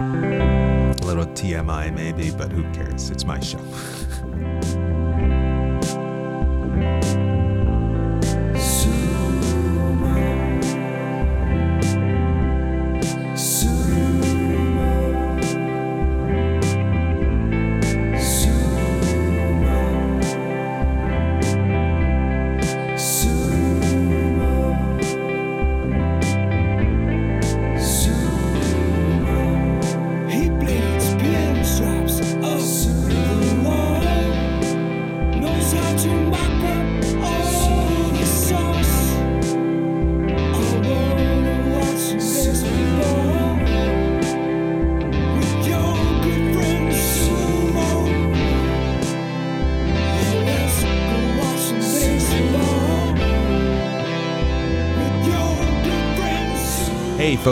A little TMI maybe, but who cares? It's my show.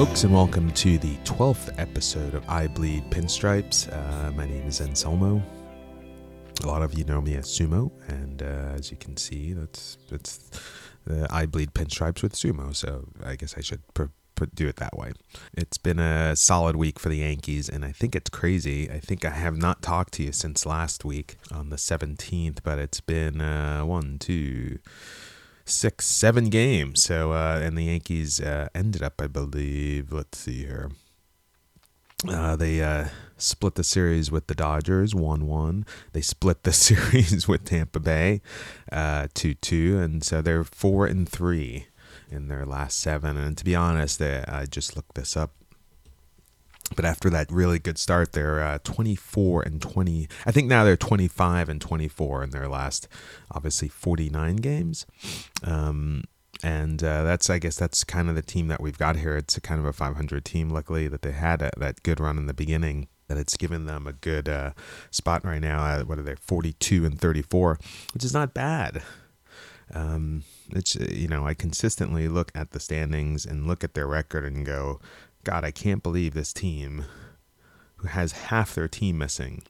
folks, and welcome to the 12th episode of I Bleed Pinstripes. Uh, my name is Anselmo. A lot of you know me as Sumo, and uh, as you can see, that's that's uh, I Bleed Pinstripes with Sumo. So I guess I should pr- do it that way. It's been a solid week for the Yankees, and I think it's crazy. I think I have not talked to you since last week on the 17th, but it's been uh, one, two six, seven games. So, uh, and the Yankees uh, ended up, I believe, let's see here. Uh, they uh, split the series with the Dodgers 1 1. They split the series with Tampa Bay uh, 2 2. And so they're 4 and 3 in their last seven. And to be honest, they, I just looked this up. But after that really good start, they're uh, 24 and 20. I think now they're 25 and 24 in their last, obviously, 49 games. Um, and uh, that's, I guess, that's kind of the team that we've got here. It's kind of a 500 team, luckily, that they had a, that good run in the beginning. That it's given them a good uh, spot right now. Uh, what are they, 42 and 34, which is not bad. Um, it's uh, you know I consistently look at the standings and look at their record and go, God, I can't believe this team who has half their team missing.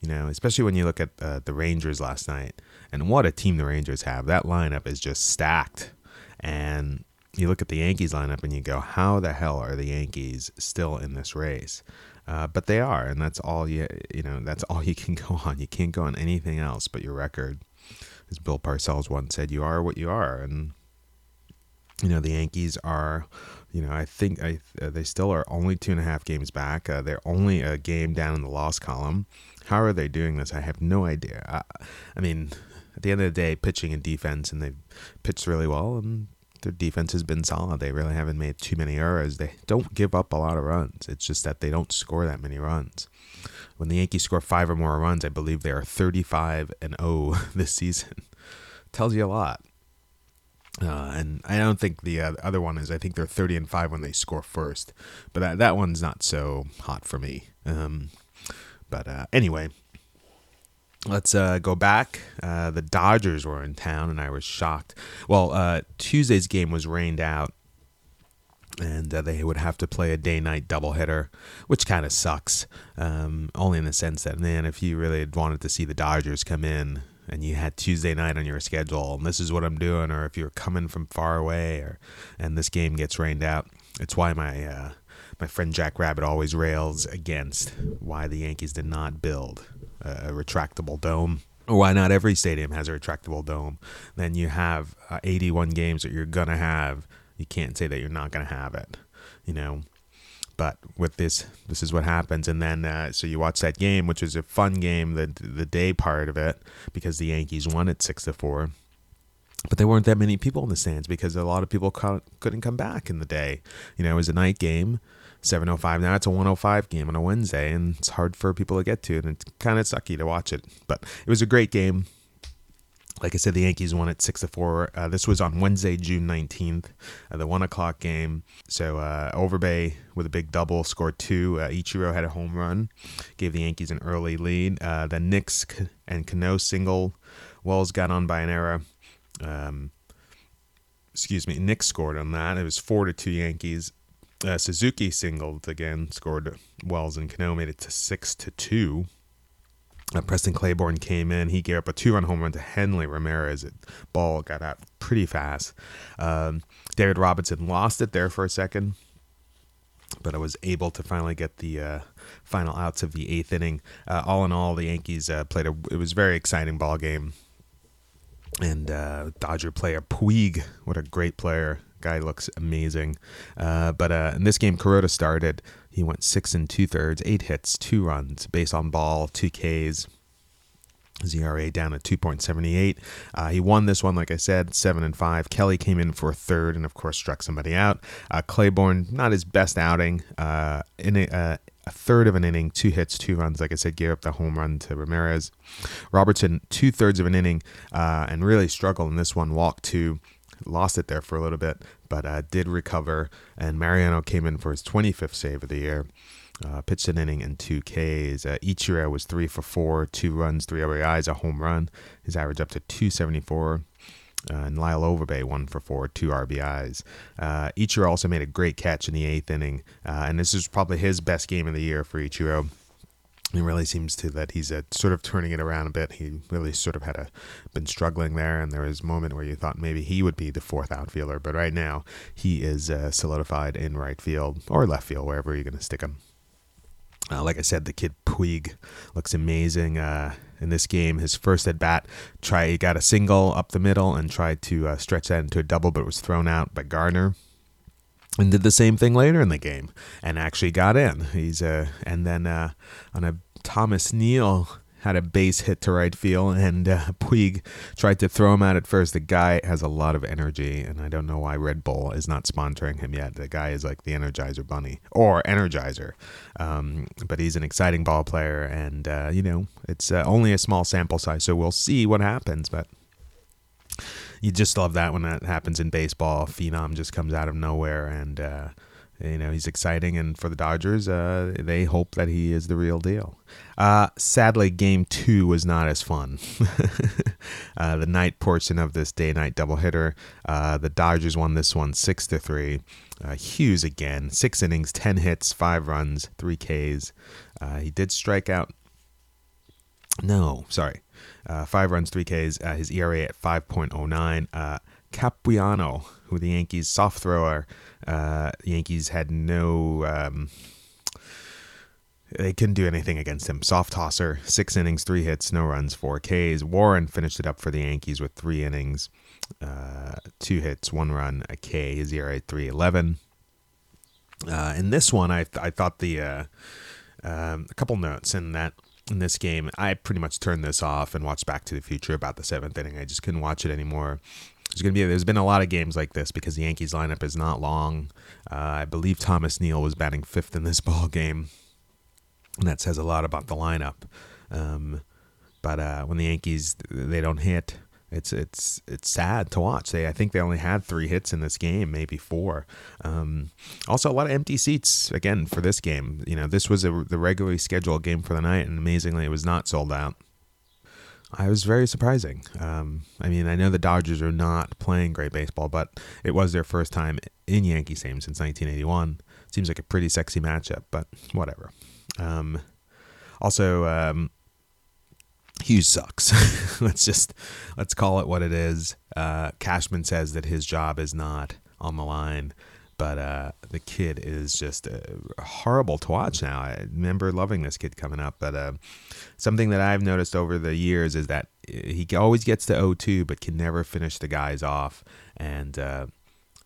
You know, especially when you look at uh, the Rangers last night and what a team the Rangers have. That lineup is just stacked. And you look at the Yankees lineup and you go, how the hell are the Yankees still in this race? Uh, but they are, and that's all you you know. That's all you can go on. You can't go on anything else but your record as Bill Parcells once said, "You are what you are." And you know the Yankees are, you know, I think I uh, they still are only two and a half games back. Uh, they're only a game down in the loss column. How are they doing this? I have no idea. I, I mean, at the end of the day, pitching and defense, and they've pitched really well, and their defense has been solid. They really haven't made too many errors. They don't give up a lot of runs. It's just that they don't score that many runs. When the Yankees score five or more runs, I believe they are 35 and 0 this season. Tells you a lot. Uh, and I don't think the uh, other one is. I think they're 30 and 5 when they score first. But that, that one's not so hot for me. Um, but uh, anyway, let's uh, go back. Uh, the Dodgers were in town, and I was shocked. Well, uh, Tuesday's game was rained out, and they would have to play a day-night doubleheader, which kind of sucks. Um, only in the sense that, man, if you really wanted to see the Dodgers come in, and you had Tuesday night on your schedule, and this is what I'm doing, or if you're coming from far away, or and this game gets rained out, it's why my uh, my friend Jack Rabbit always rails against why the Yankees did not build a, retractable dome. Or why not every stadium has a retractable dome? Then you have uh, 81 games that you're gonna have. You can't say that you're not gonna have it, you know. But with this, this is what happens. And then, uh, so you watch that game, which was a fun game, the the day part of it, because the Yankees won at six to four. But there weren't that many people in the stands because a lot of people co- couldn't come back in the day. You know, it was a night game, 7:05. Now it's a 105 game on a Wednesday, and it's hard for people to get to, and it's kind of sucky to watch it. But it was a great game. Like I said, the Yankees won at six to four. Uh, this was on Wednesday, June nineteenth, uh, the one o'clock game. So uh, Overbay with a big double scored two. Uh, Ichiro had a home run, gave the Yankees an early lead. Uh, then Nix and Cano single. Wells got on by an error. Um, excuse me, Nix scored on that. It was four to two Yankees. Uh, Suzuki singled again, scored Wells and Cano made it to six to two. Uh, Preston Claiborne came in. He gave up a two-run home run to Hanley Ramirez. It, ball got out pretty fast. Um, David Robertson lost it there for a second, but I was able to finally get the uh, final outs of the eighth inning. Uh, all in all, the Yankees uh, played a. It was a very exciting ball game, and uh, Dodger player Puig, what a great player! Guy looks amazing. Uh, but in this game, Kuroda started. He went six and two thirds, eight hits, two runs, base on ball, two Ks. ZRA down at 2.78. Uh, he won this one, like I said, seven and five. Kelly came in for third, and of course struck somebody out. Uh, Claiborne, not his best outing. Uh, in a, uh, a third of an inning, two hits, two runs. Like I said, gave up the home run to Ramirez. Robertson, two thirds of an inning, uh, and really struggled in this one. Walked two, lost it there for a little bit, but uh, did recover. And Mariano came in for his 25th save of the year. Uh, pitched an inning and two Ks. Uh, Ichiro was three for four, two runs, three RBIs, a home run. His average up to 274. Uh, and Lyle Overbay one for four, two RBIs. Uh, Ichiro also made a great catch in the eighth inning, uh, and this is probably his best game of the year for Ichiro. It really seems to that he's uh, sort of turning it around a bit. He really sort of had a been struggling there, and there was a moment where you thought maybe he would be the fourth outfielder, but right now he is uh, solidified in right field or left field, wherever you're going to stick him. Uh, like I said, the kid Puig looks amazing uh, in this game. His first at bat, try he got a single up the middle and tried to uh, stretch that into a double, but was thrown out by Gardner. And did the same thing later in the game, and actually got in. He's uh, and then uh, on a Thomas Neal had a base hit to right field, and uh, Puig tried to throw him out at first. The guy has a lot of energy, and I don't know why Red Bull is not sponsoring him yet. The guy is like the Energizer Bunny or Energizer, um, but he's an exciting ball player, and uh, you know it's uh, only a small sample size, so we'll see what happens. But you just love that when that happens in baseball. Phenom just comes out of nowhere, and uh, you know he's exciting. And for the Dodgers, uh, they hope that he is the real deal. Uh, sadly, Game Two was not as fun. uh, the night portion of this day-night doubleheader, uh, the Dodgers won this one six to three. Uh, Hughes again, six innings, ten hits, five runs, three Ks. Uh, he did strike out. No, sorry. Uh, five runs, three Ks. Uh, his ERA at 5.09. Uh, Capuano, who the Yankees soft thrower, uh, Yankees had no. Um, they couldn't do anything against him. Soft tosser, six innings, three hits, no runs, four Ks. Warren finished it up for the Yankees with three innings, uh, two hits, one run, a K. His ERA at 3.11. Uh, in this one, I I thought the uh, um, a couple notes in that in this game, I pretty much turned this off and watched Back to the Future about the seventh inning. I just couldn't watch it anymore. There's gonna be there's been a lot of games like this because the Yankees lineup is not long. Uh, I believe Thomas Neal was batting fifth in this ball game, and that says a lot about the lineup. Um, but uh, when the Yankees they don't hit, it's it's it's sad to watch. They I think they only had three hits in this game, maybe four. Um, also, a lot of empty seats again for this game. You know, this was a, the regularly scheduled game for the night, and amazingly, it was not sold out. I was very surprising. Um, I mean, I know the Dodgers are not playing great baseball, but it was their first time in Yankee Stadium since 1981. Seems like a pretty sexy matchup, but whatever. Um, also, um, Hughes sucks. let's just let's call it what it is. Uh, Cashman says that his job is not on the line, but uh, the kid is just uh, horrible to watch now. I remember loving this kid coming up, but uh, something that I've noticed over the years is that he always gets to 0-2, but can never finish the guys off, and uh,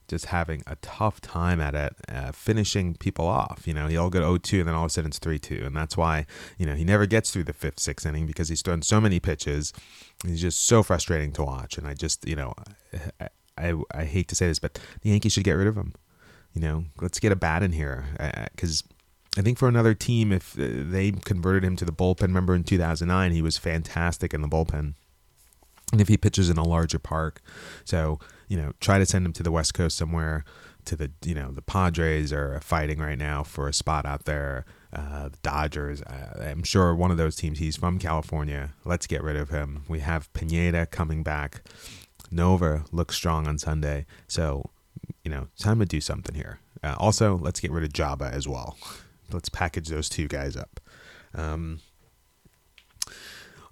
just having a tough time at it, uh, finishing people off. You know, he'll go 0-2 and then all of a sudden it's 3-2. And that's why, you know, he never gets through the fifth, sixth inning because he's thrown so many pitches. He's just so frustrating to watch. And I just, you know, I, I, I hate to say this, but the Yankees should get rid of him. You know, let's get a bat in here uh, uh, because I think for another team, if uh, they converted him to the bullpen, remember in 2009, he was fantastic in the bullpen. And if he pitches in a larger park, so you know, try to send him to the West Coast somewhere. To the you know the Padres are fighting right now for a spot out there. Uh, the Dodgers, uh, I'm sure one of those teams. He's from California. Let's get rid of him. We have Pineda coming back. Nova looks strong on Sunday, so you know, time to do something here. Uh, also, let's get rid of Joba as well. Let's package those two guys up. Um,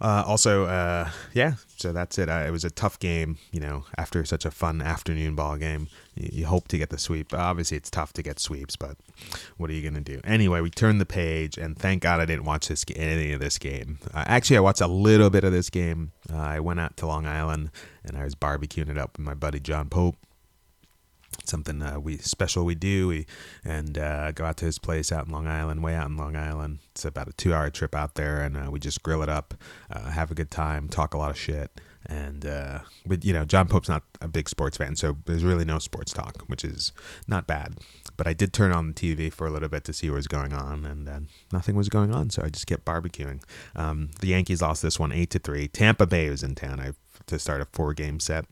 Uh, also, uh, yeah, so that's it. Uh, it was a tough game, you know, after such a fun afternoon ball game. You, you hope to get the sweep. Obviously, it's tough to get sweeps, but what are you going to do? Anyway, we turned the page, and thank God I didn't watch this any of this game. Uh, actually, I watched a little bit of this game. Uh, I went out to Long Island, and I was barbecuing it up with my buddy John Pope something uh, we special we do. We and uh, go out to his place out in Long Island, way out in Long Island. It's about a two-hour trip out there, and uh, we just grill it up, uh, have a good time, talk a lot of shit. And uh, but you know, John Pope's not a big sports fan, so there's really no sports talk, which is not bad. But I did turn on the TV for a little bit to see what was going on, and nothing was going on, so I just kept barbecuing. Um, the Yankees lost this one eight to three. Tampa Bay was in town I, to start a four-game set.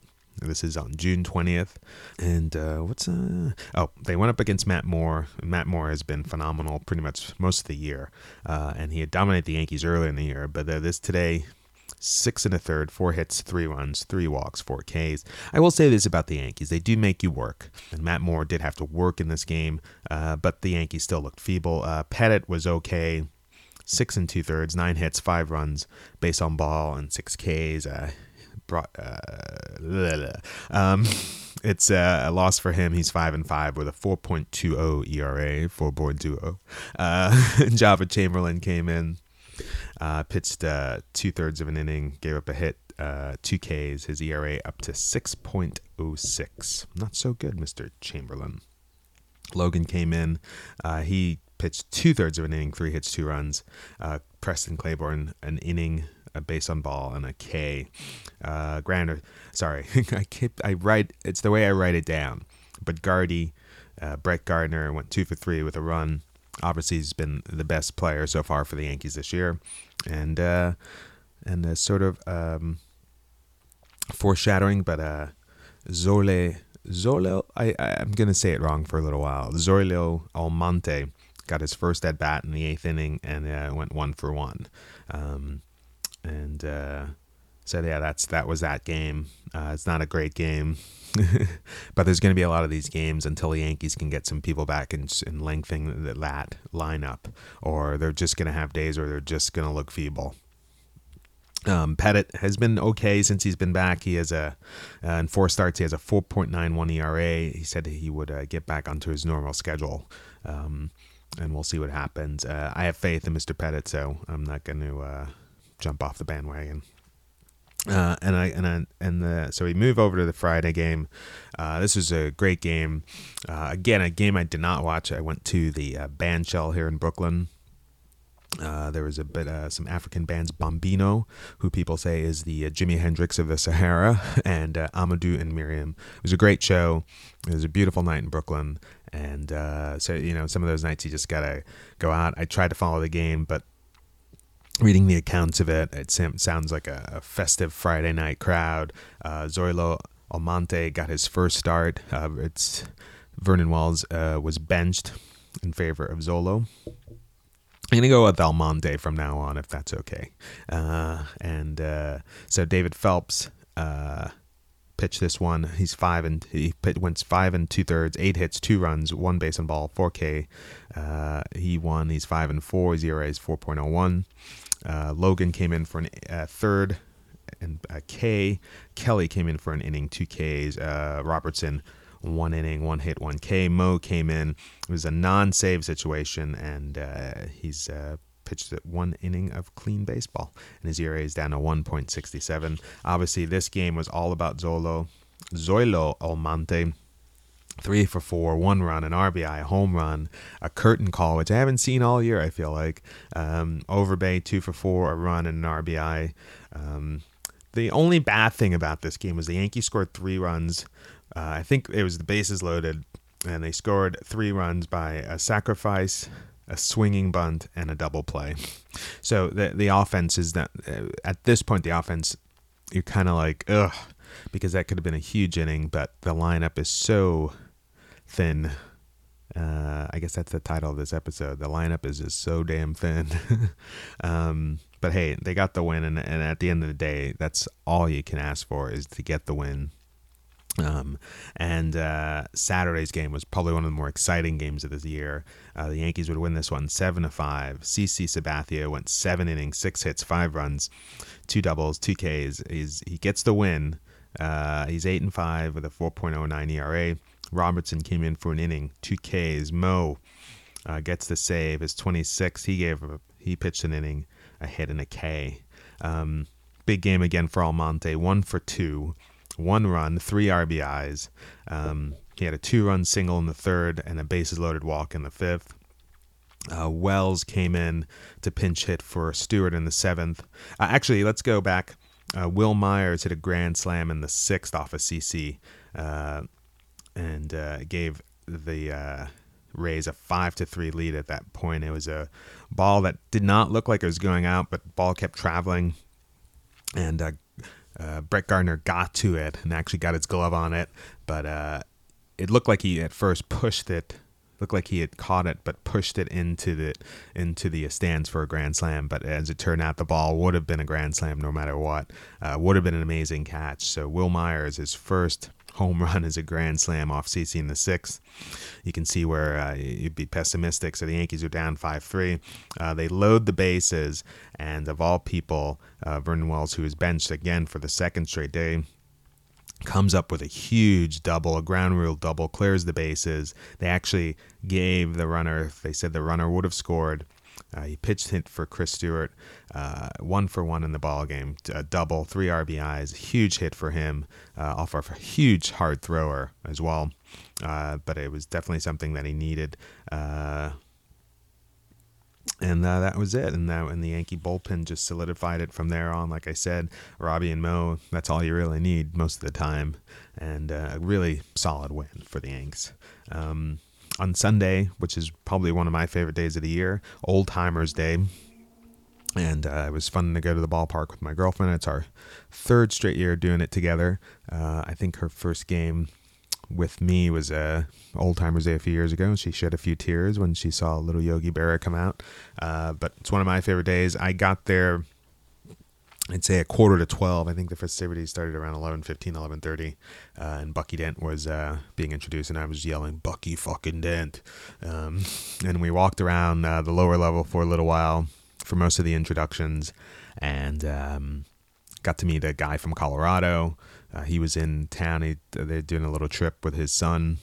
This is on June 20th. And uh, what's uh oh, they went up against Matt Moore. Matt Moore has been phenomenal pretty much most of the year. Uh, and he had dominated the Yankees earlier in the year, but uh, this today six and a third, four hits, three runs, three walks, four Ks. I will say this about the Yankees: they do make you work, and Matt Moore did have to work in this game, uh, but the Yankees still looked feeble. Uh, Pettitte was okay, six and two thirds, nine hits, five runs, base on ball, and six Ks. Uh, brought, uh, um, it's uh, a loss for him. He's five and five with a 4.20 ERA, 4.20. Uh, Joba Chamberlain came in, uh, pitched uh, two thirds of an inning, gave up a hit, uh, two Ks. His ERA up to 6.06. Not so good, Mr. Chamberlain. Logan came in. Uh, he pitched two thirds of an inning, three hits, two runs. Preston Claiborne, an inning, a base on ball, and a K. Uh, Grander, sorry, I keep I write. It's the way I write it down. But Gardy, uh, Brett Gardner went two for three with a run. Obviously, he's been the best player so far for the Yankees this year, and uh, and uh, sort of um, foreshadowing, but uh, Zole Zolo, I, I I'm gonna say it wrong for a little while. Zoilo Almonte got his first at bat in the eighth inning and uh, went one for one. Um, and uh, yeah, that's that was that game. Uh, it's not a great game, but there's going to be a lot of these games until the Yankees can get some people back and, and lengthen that lineup, or they're just going to have days where they're just going to look feeble. Um, Pettitte has been okay since he's been back. He has a, uh, in four starts, he has a 4.91 ERA. He said he would uh, get back onto his normal schedule, um, and we'll see what happens. Uh, I have faith in Mr. Pettitte, so I'm not going to uh, jump off the bandwagon. Uh, and I and I, and the so we move over to the Friday game. Uh, this was a great game. Uh, again, a game I did not watch. I went to the uh, here in Brooklyn. Uh, there was a bit uh, some African bands, Bombino, who people say is the uh, Jimi Hendrix of the Sahara, and uh, Amadou and Mariam. It was a great show. It was a beautiful night in Brooklyn, and uh, so you know some of those nights you just gotta go out. I tried to follow the game, but reading the accounts of it, it sounds like a, festive Friday night crowd. Zoilo Almonte got his first start. It's Vernon Wells was benched in favor of Zolo. I'm gonna go with Almonte from now on, if that's okay. Uh, and uh, so David Phelps uh, pitched this one. He's five and he went five and two thirds, eight hits, two runs, one base on ball, 4K. Uh, he won. He's five and four. His ERA is 4.01. Uh, Logan came in for a uh, third and a K. Kelly came in for an inning, two Ks. Robertson, one inning, one hit, one K. Mo came in. It was a non-save situation, and uh, he's uh, pitched one inning of clean baseball, and his ERA is down to 1.67. Obviously, this game was all about Zolo, Zoilo Almonte three for four, one run, an RBI, a home run, a curtain call, which I haven't seen all year. I feel like um, Overbay two for four, a run and an RBI. Um, the only bad thing about this game was the Yankees scored three runs. Uh, I think it was the bases loaded, and they scored three runs by a sacrifice, a swinging bunt, and a double play. So the the offense is that uh, at this point the offense you're kind of like ugh because that could have been a huge inning, but the lineup is so thin. Uh, I guess that's the title of this episode. The lineup is just so damn thin. um, but hey, they got the win, and, and at the end of the day, that's all you can ask for is to get the win. Um, and uh, Saturday's game was probably one of the more exciting games of the year. Uh, the Yankees would win this one seven to five. CC Sabathia went seven innings, six hits, five runs, two doubles, two Ks. He's, he gets the win. Uh, he's eight and five with a 4.09 ERA. Robertson came in for an inning, two Ks. Mo uh, gets the save. His 26. He gave a, he pitched an inning, a hit, and a K. Um, big game again for Almonte. One for two one run, three RBIs. Um, he had a two run single in the third and a bases loaded walk in the fifth. Uh, Wells came in to pinch hit for Stewart in the seventh. Uh, actually, let's go back. Uh, Wil Myers hit a grand slam in the sixth off of CC uh, and uh, gave the uh, Rays a five to three lead at that point. It was a ball that did not look like it was going out, but ball kept traveling, and uh, Brett Gardner got to it and actually got his glove on it, but uh, it looked like he at first pushed it. Looked like he had caught it, but pushed it into the into the stands for a grand slam. But as it turned out, the ball would have been a grand slam no matter what. Uh, would have been an amazing catch. So Wil Myers, his first home run is a grand slam off CC in the sixth. You can see where uh, you'd be pessimistic. So the Yankees are down 5 3. Uh, they load the bases, and of all people, uh, Vernon Wells, who is benched again for the second straight day, comes up with a huge double, a ground rule double, clears the bases. They actually gave the runner, they said the runner would have scored. Uh, he pitched hit for Chris Stewart, uh, one for one in the ball game, a double, three RBIs, huge hit for him, uh, off of a huge hard thrower as well. Uh, but it was definitely something that he needed. Uh, and uh, that was it. And that and the Yankee bullpen just solidified it from there on. Like I said, Robbie and Mo, that's all you really need most of the time, and a really solid win for the Yanks. Um, on Sunday, which is probably one of my favorite days of the year, Old Timers Day. And uh, it was fun to go to the ballpark with my girlfriend. It's our third straight year doing it together. Uh, I think her first game with me was uh, Old Timers Day a few years ago. She shed a few tears when she saw little Yogi Berra come out. Uh, but it's one of my favorite days. I got there I'd say a quarter to 12. I think the festivities started around 11:15, 11:30, uh, and Bucky Dent was uh, being introduced, and I was yelling "Bucky fucking Dent," um, and we walked around uh, the lower level for a little while for most of the introductions, and um, got to meet a guy from Colorado. Uh, he was in town. He, they're doing a little trip with his son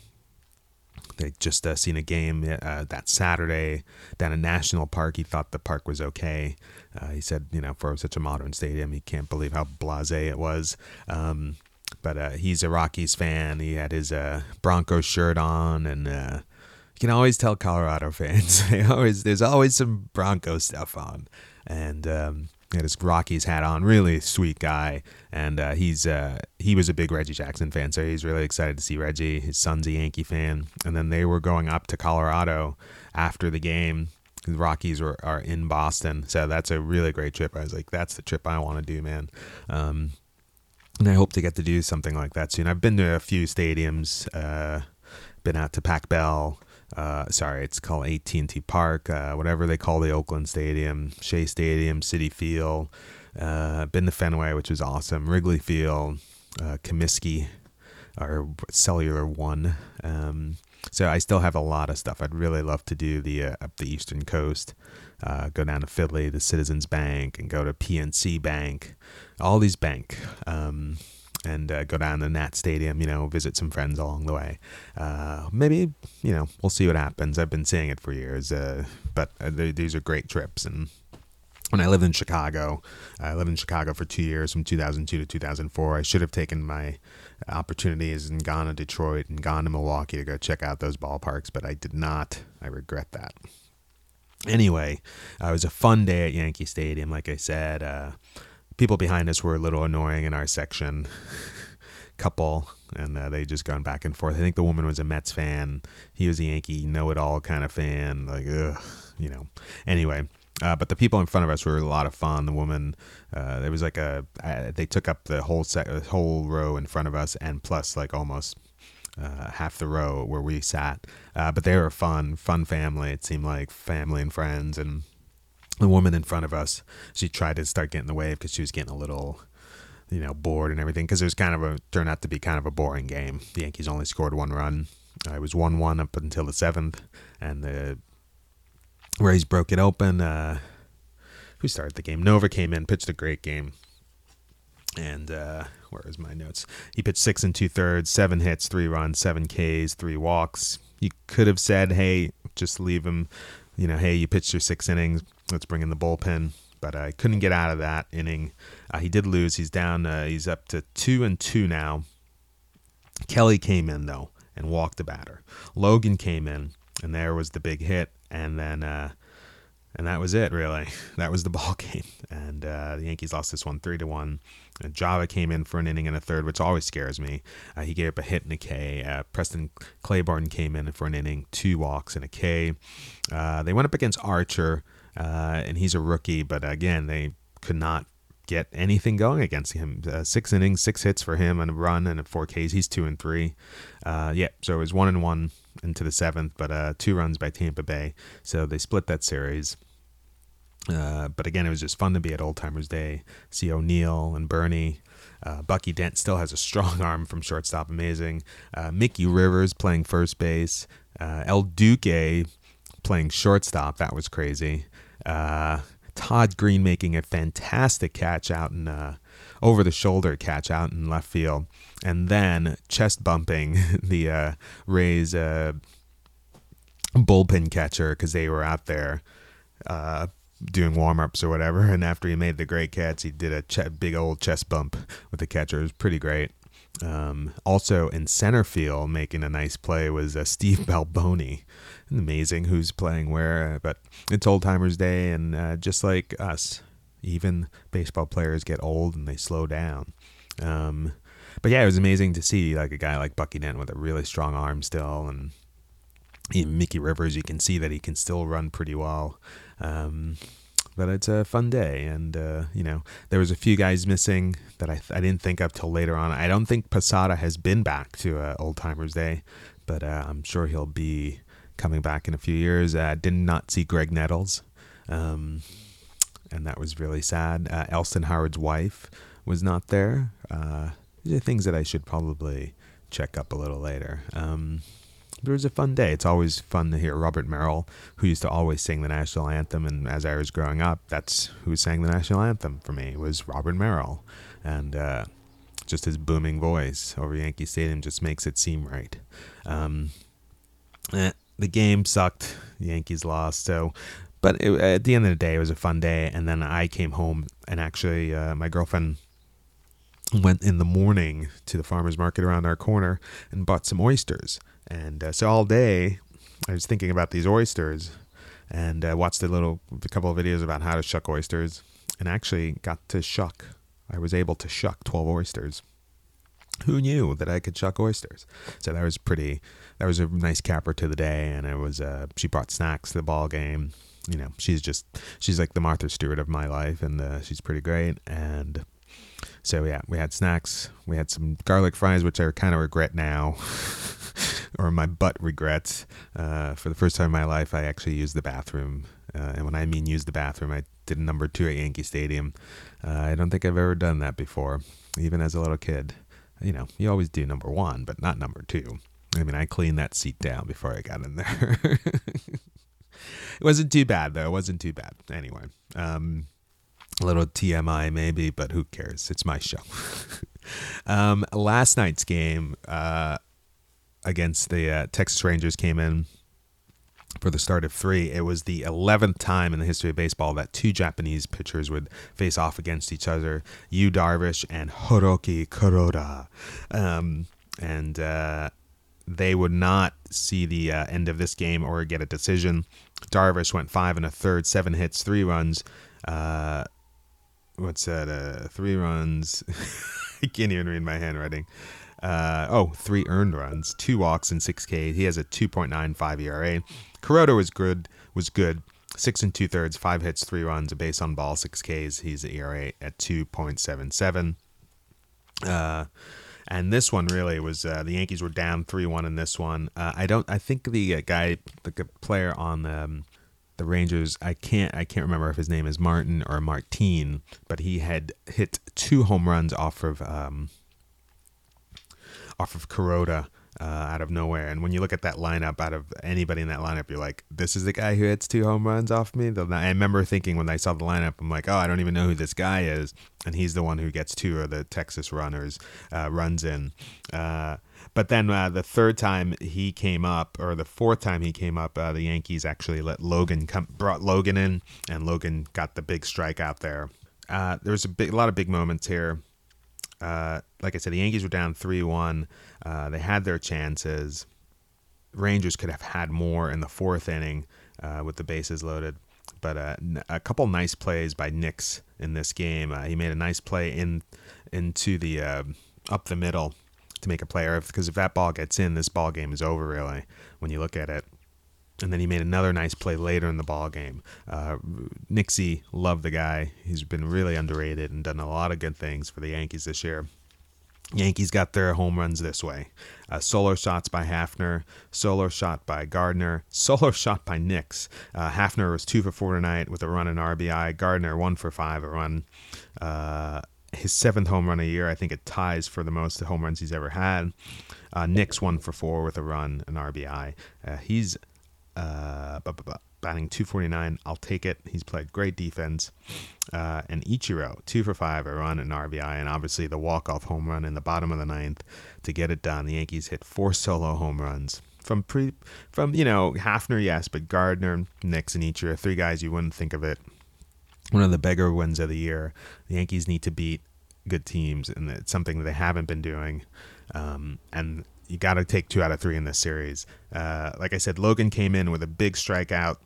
they just uh, seen a game uh, that Saturday down in National Park. He thought the park was okay. Uh, he said, you know, for such a modern stadium, he can't believe how blasé it was. Um, but uh, he's a Rockies fan. He had his uh, Broncos shirt on, and uh, you can always tell Colorado fans. they always there's always some Bronco stuff on, and um, had his Rockies hat on. Really sweet guy, and uh, he's uh, he was a big Reggie Jackson fan, so he's really excited to see Reggie. His son's a Yankee fan, and then they were going up to Colorado after the game. The Rockies were are in Boston, so that's a really great trip. I was like, that's the trip I want to do, man. Um, and I hope to get to do something like that soon. I've been to a few stadiums, uh, been out to Pac Bell. Uh, sorry, it's called AT&T Park, uh, whatever they call the Oakland Stadium, Shea Stadium, Citi Field. Uh, been to Fenway, which was awesome. Wrigley Field, uh, Comiskey, or Cellular One. Um, so I still have a lot of stuff. I'd really love to do the uh, up the Eastern Coast, uh, go down to Philly, the Citizens Bank, and go to PNC Bank, all these bank. Um, and uh, go down to Nat Stadium, you know, visit some friends along the way. Uh, maybe, you know, we'll see what happens. I've been saying it for years, uh, but uh, these are great trips. And when I lived in Chicago, I lived in Chicago for two years from 2002 to 2004. I should have taken my opportunities and gone to Detroit and gone to Milwaukee to go check out those ballparks, but I did not. I regret that. Anyway, uh, it was a fun day at Yankee Stadium, like I said. Uh, people behind us were a little annoying in our section. Couple, and uh, they just gone back and forth. I think the woman was a Mets fan. He was a Yankee know-it-all kind of fan. Like, ugh, you know. Anyway, uh, but the people in front of us were a lot of fun. The woman, uh, there was like a, uh, they took up the whole set, whole row in front of us, and plus like almost uh, half the row where we sat. Uh, but they were fun, fun family. It seemed like family and friends, and the woman in front of us, she tried to start getting the wave because she was getting a little, you know, bored and everything because it was kind of a turned out to be kind of a boring game. The Yankees only scored one run. Uh, it was one one up until the seventh, and the Rays broke it open. Uh, who started the game? Nova came in, pitched a great game, and uh, where is my notes? He pitched six and two thirds, seven hits, three runs, seven Ks, three walks. You could have said, "Hey, just leave him." You know, hey, you pitched your six innings. Let's bring in the bullpen but I couldn't get out of that inning. Uh, he did lose. He's down. Uh, he's up to two and two now. Kelly came in though and walked the batter. Logan came in, and there was the big hit, and then uh, and that was it. Really, that was the ball game. And uh, the Yankees lost this one three to one. And Joba came in for an inning and a third, which always scares me. Uh, he gave up a hit and a K. Uh, Preston Claiborne came in for an inning, two walks and a K. Uh, they went up against Archer uh, and he's a rookie. But again, they could not get anything going against him. Uh, six innings, six hits for him, and a run and a four Ks. He's two and three. Uh, yeah, so it was one and one into the seventh, but uh, two runs by Tampa Bay. So they split that series. Uh, but again, it was just fun to be at Old Timers Day. See O'Neill and Bernie. Uh, Bucky Dent still has a strong arm from shortstop, amazing. Uh, Mickey Rivers playing first base. El Duque playing shortstop, that was crazy. Uh, Todd Green making a fantastic catch out in uh, over the shoulder catch out in left field, and then chest bumping the uh, Rays uh, bullpen catcher because they were out there uh, doing warm ups or whatever. And after he made the great catch, he did a ch- big old chest bump with the catcher. It was pretty great. Um, also in center field, making a nice play was uh, Steve Balboni. Amazing who's playing where, but it's old timers day, and uh, just like us, even baseball players get old and they slow down. Um, but yeah, it was amazing to see like a guy like Bucky Dent with a really strong arm still, and even Mickey Rivers, you can see that he can still run pretty well. Um, but it's a fun day, and uh, you know there was a few guys missing that I, I didn't think of till later on. I don't think Posada has been back to uh, Old Timers Day, but uh, I'm sure he'll be coming back in a few years. Uh, did not see Graig Nettles, um, and that was really sad. Uh, Elston Howard's wife was not there. Uh, these are things that I should probably check up a little later. Um, it was a fun day. It's always fun to hear Robert Merrill, who used to always sing the national anthem. And as I was growing up, that's who sang the national anthem for me was Robert Merrill, and uh, just his booming voice over Yankee Stadium just makes it seem right. Um, eh, the game sucked. The Yankees lost. So, but it, at the end of the day, it was a fun day. And then I came home, and actually, uh, my girlfriend went in the morning to the farmers market around our corner and bought some oysters. And uh, so all day, I was thinking about these oysters, and uh, watched a little, a couple of videos about how to shuck oysters, and actually got to shuck. I was able to shuck twelve oysters. Who knew that I could shuck oysters? So that was pretty. That was a nice capper to the day, and it was. Uh, she brought snacks to the ball game. You know, she's just she's like the Martha Stewart of my life, and uh, she's pretty great. And so yeah, we had snacks. We had some garlic fries, which I kind of regret now, or my butt regrets. Uh, for the first time in my life, I actually used the bathroom, uh, and when I mean use the bathroom, I did number two at Yankee Stadium. Uh, I don't think I've ever done that before, even as a little kid. You know, you always do number one, but not number two. I mean, I cleaned that seat down before I got in there. it wasn't too bad though. It wasn't too bad. Anyway, um, a little TMI maybe, but who cares? It's my show. um, last night's game uh, against the uh, Texas Rangers came in for the start of three. It was the 11th time in the history of baseball that two Japanese pitchers would face off against each other Yu Darvish and Hiroki Kuroda. Um, and uh, they would not see the uh, end of this game or get a decision. Darvish went five and a third, seven hits, three runs. Uh, what's that? Uh, three runs. I can't even read my handwriting. Uh, oh, three earned runs, two walks, and six Ks. He has a 2.95 ERA. Kuroda was good. Was good. Six and two thirds, five hits, three runs, a base on ball, six Ks. He's an ERA at 2.77. Uh, and this one really was uh, the Yankees were down three one in this one. Uh, I don't. I think the uh, guy, the player on um, the Rangers. I can't I can't remember if his name is Martin or Martine, but he had hit two home runs off of um, off of Kuroda uh, out of nowhere. And when you look at that lineup, out of anybody in that lineup, you're like, this is the guy who hits two home runs off me. I remember thinking when I saw the lineup, I'm like, oh, I don't even know who this guy is. And he's the one who gets two of the Texas runners, uh, runs in. Uh, but then uh, the third time he came up, or the fourth time he came up, uh, the Yankees actually let Logan come, brought Logan in, and Logan got the big strike out there. Uh, there was a, big, a lot of big moments here. Uh, like I said, the Yankees were down 3 1. Uh, they had their chances. Rangers could have had more in the fourth inning uh, with the bases loaded. But uh, a couple nice plays by Nix in this game. Uh, he made a nice play in into the uh, up the middle to make a player because if that ball gets in, this ball game is over. Really, when you look at it and then he made another nice play later in the ball game. Uh, Nixie, love the guy. He's been really underrated and done a lot of good things for the Yankees this year. Yankees got their home runs this way. Uh, solo shots by Hafner, solo shot by Gardner, solo shot by Nix. Uh, Hafner was two for four tonight with a run and RBI. Gardner one for five, a run. Uh, his seventh home run a year. I think it ties for the most home runs he's ever had. Uh, Nix one for four with a run and RBI. Uh, he's uh, batting 249. I'll take it. He's played great defense. Uh, and Ichiro, two for five, a run and RBI, and obviously the walk-off home run in the bottom of the ninth to get it done. The Yankees hit four solo home runs from pre, from you know Hafner, yes, but Gardner, Nix, and Ichiro, three guys you wouldn't think of it. One of the bigger wins of the year. The Yankees need to beat good teams, and it's something that they haven't been doing. Um, and you got to take two out of three in this series. Uh, like I said, Logan came in with a big strikeout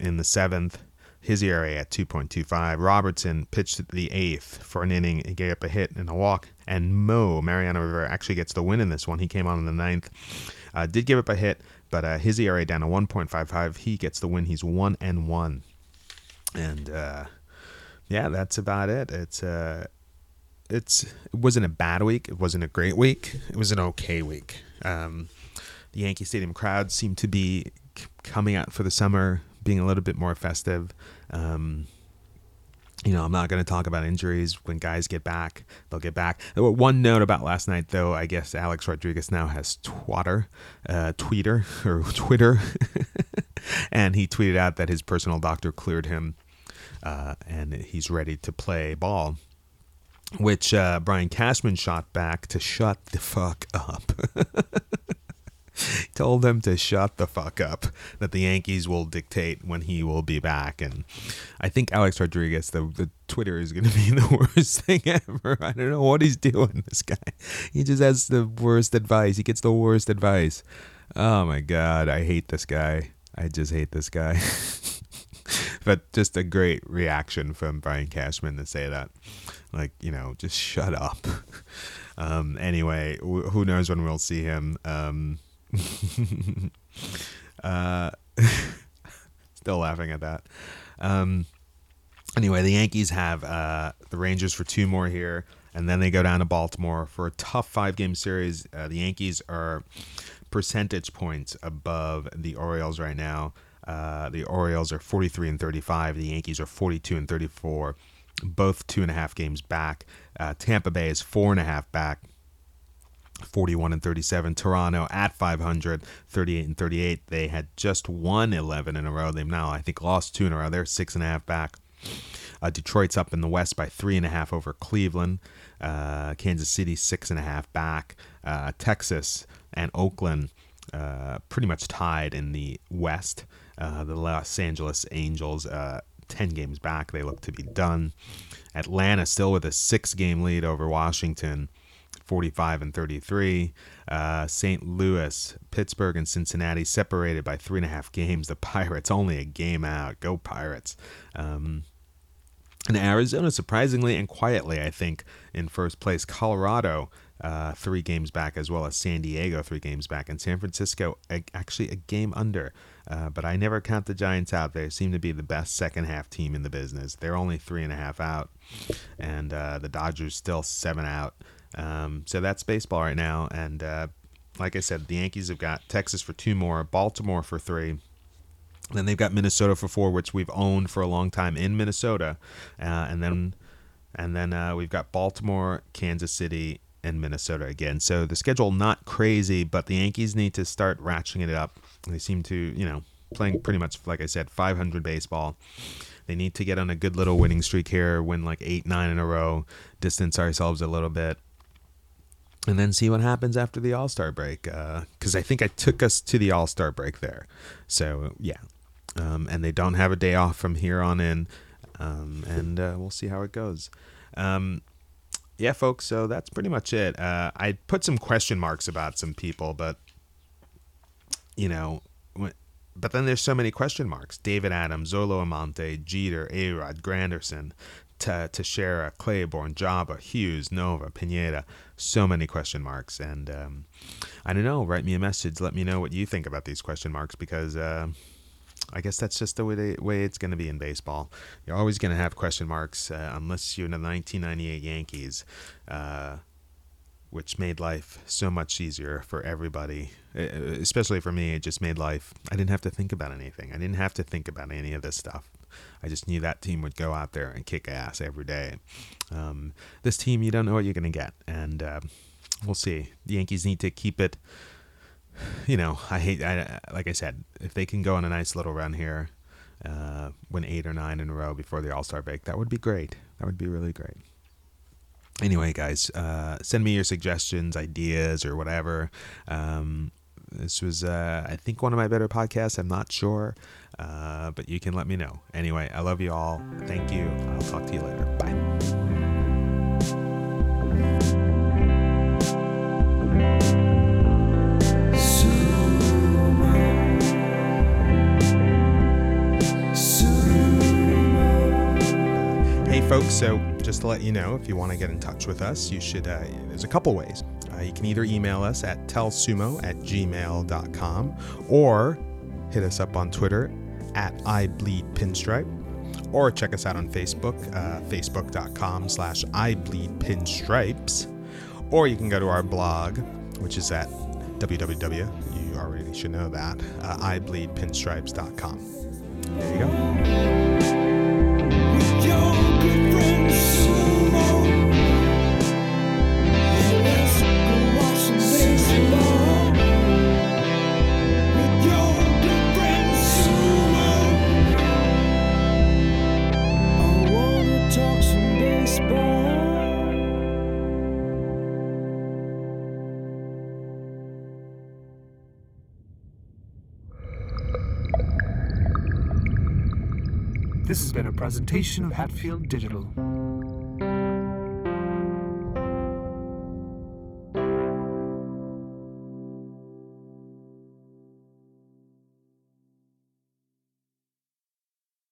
in the seventh. His ERA at 2.25. Robertson pitched the eighth for an inning. and gave up a hit and a walk. And Mo, Mariano Rivera, actually gets the win in this one. He came on in the ninth. Uh, did give up a hit, but uh, his ERA down to 1.55. He gets the win. He's one and one. And uh, yeah, that's about it. It's uh, it's it wasn't a bad week. It wasn't a great week. It was an okay week. Um, the Yankee Stadium crowd seemed to be c- coming out for the summer, being a little bit more festive. Um, you know, I'm not going to talk about injuries. When guys get back, they'll get back. One note about last night, though, I guess Alex Rodriguez now has Twitter, uh, Twitter or Twitter, and he tweeted out that his personal doctor cleared him, uh, and he's ready to play ball which uh, Brian Cashman shot back to shut the fuck up. told him to shut the fuck up, that the Yankees will dictate when he will be back. And I think Alex Rodriguez, the, the Twitter is going to be the worst thing ever. I don't know what he's doing, this guy. He just has the worst advice. He gets the worst advice. Oh my God, I hate this guy. I just hate this guy. but just a great reaction from Brian Cashman to say that. Like, you know, just shut up. um, anyway, wh- who knows when we'll see him. Um, uh, still laughing at that. Um, anyway, the Yankees have uh, the Rangers for two more here, and then they go down to Baltimore for a tough five game series. Uh, the Yankees are percentage points above the Orioles right now. Uh, the Orioles are 43 and 35. The Yankees are 42 and 34 both two and a half games back. Uh, Tampa Bay is four and a half back. 41 and 37 toronto at 500 38 and 38 they had just won 11 in a row. They've now i think lost two in a row. They're six and a half back. Uh, detroit's up in the west by three and a half over cleveland. Uh, kansas city six and a half back. Uh, texas and oakland uh, pretty much tied in the west uh, the los angeles angels uh, 10 games back. They look to be done. Atlanta still with a six game lead over Washington, 45 and 33. Uh, St. Louis, Pittsburgh, and Cincinnati separated by three and a half games. The Pirates only a game out. Go Pirates. Um, and Arizona, surprisingly and quietly, I think, in first place. Colorado, uh, three games back, as well as San Diego, three games back, and San Francisco, actually a game under. Uh, but I never count the Giants out. They seem to be the best second half team in the business. They're only three and a half out, and uh, the Dodgers still seven out. Um, so that's baseball right now. And uh, like I said, the Yankees have got Texas for two more, Baltimore for three, Then they've got Minnesota for four, which we've owned for a long time in Minnesota, uh, and then and then uh, we've got Baltimore, Kansas City, and Minnesota again. So the schedule not crazy, but the Yankees need to start ratcheting it up. They seem to, you know, playing pretty much like I said, 500 baseball. They need to get on a good little winning streak here, win like eight, nine in a row, distance ourselves a little bit, and then see what happens after the All Star break. Because I think I took us to the All Star break there. So yeah, um, and they don't have a day off from here on in, um, and uh, we'll see how it goes. Um, yeah, folks. So that's pretty much it. Uh, I put some question marks about some people, but you know, but then there's so many question marks. David Adams, Zoilo Almonte, Jeter, Arod, Granderson, T- Teixeira, Claiborne, Joba, Hughes, Nova, Pineda. So many question marks. And um, I don't know. Write me a message. Let me know what you think about these question marks because uh, I guess that's just the way, they, way it's going to be in baseball. You're always going to have question marks uh, unless you're in the 1998 Yankees. Uh, which made life so much easier for everybody. Uh, Especially for me, it just made life. I didn't have to think about anything. I didn't have to think about any of this stuff. I just knew that team would go out there and kick ass every day. Um, this team, you don't know what you're going to get, and uh, we'll see. The Yankees need to keep it. You know, I hate. I, like I said, if they can go on a nice little run here, uh, win eight or nine in a row before the All Star break, that would be great. That would be really great. Anyway guys uh, send me your suggestions ideas or whatever. Um, this was uh, i think one of my better podcasts. I'm not sure uh, but you can let me know. Anyway i love you all. Thank you. I'll talk to you later. Bye folks. So, just to let you know, if you want to get in touch with us, you should. Uh, there's a couple ways. Uh, you can either email us at tellsumo at gmail.com or hit us up on Twitter at ibleedpinstripe or check us out on Facebook, uh, facebook.com slash ibleedpinstripes. Or you can go to our blog, which is at www, you already should know that, uh, ibleedpinstripes.com. There you go. Presentation of Hatfield Digital.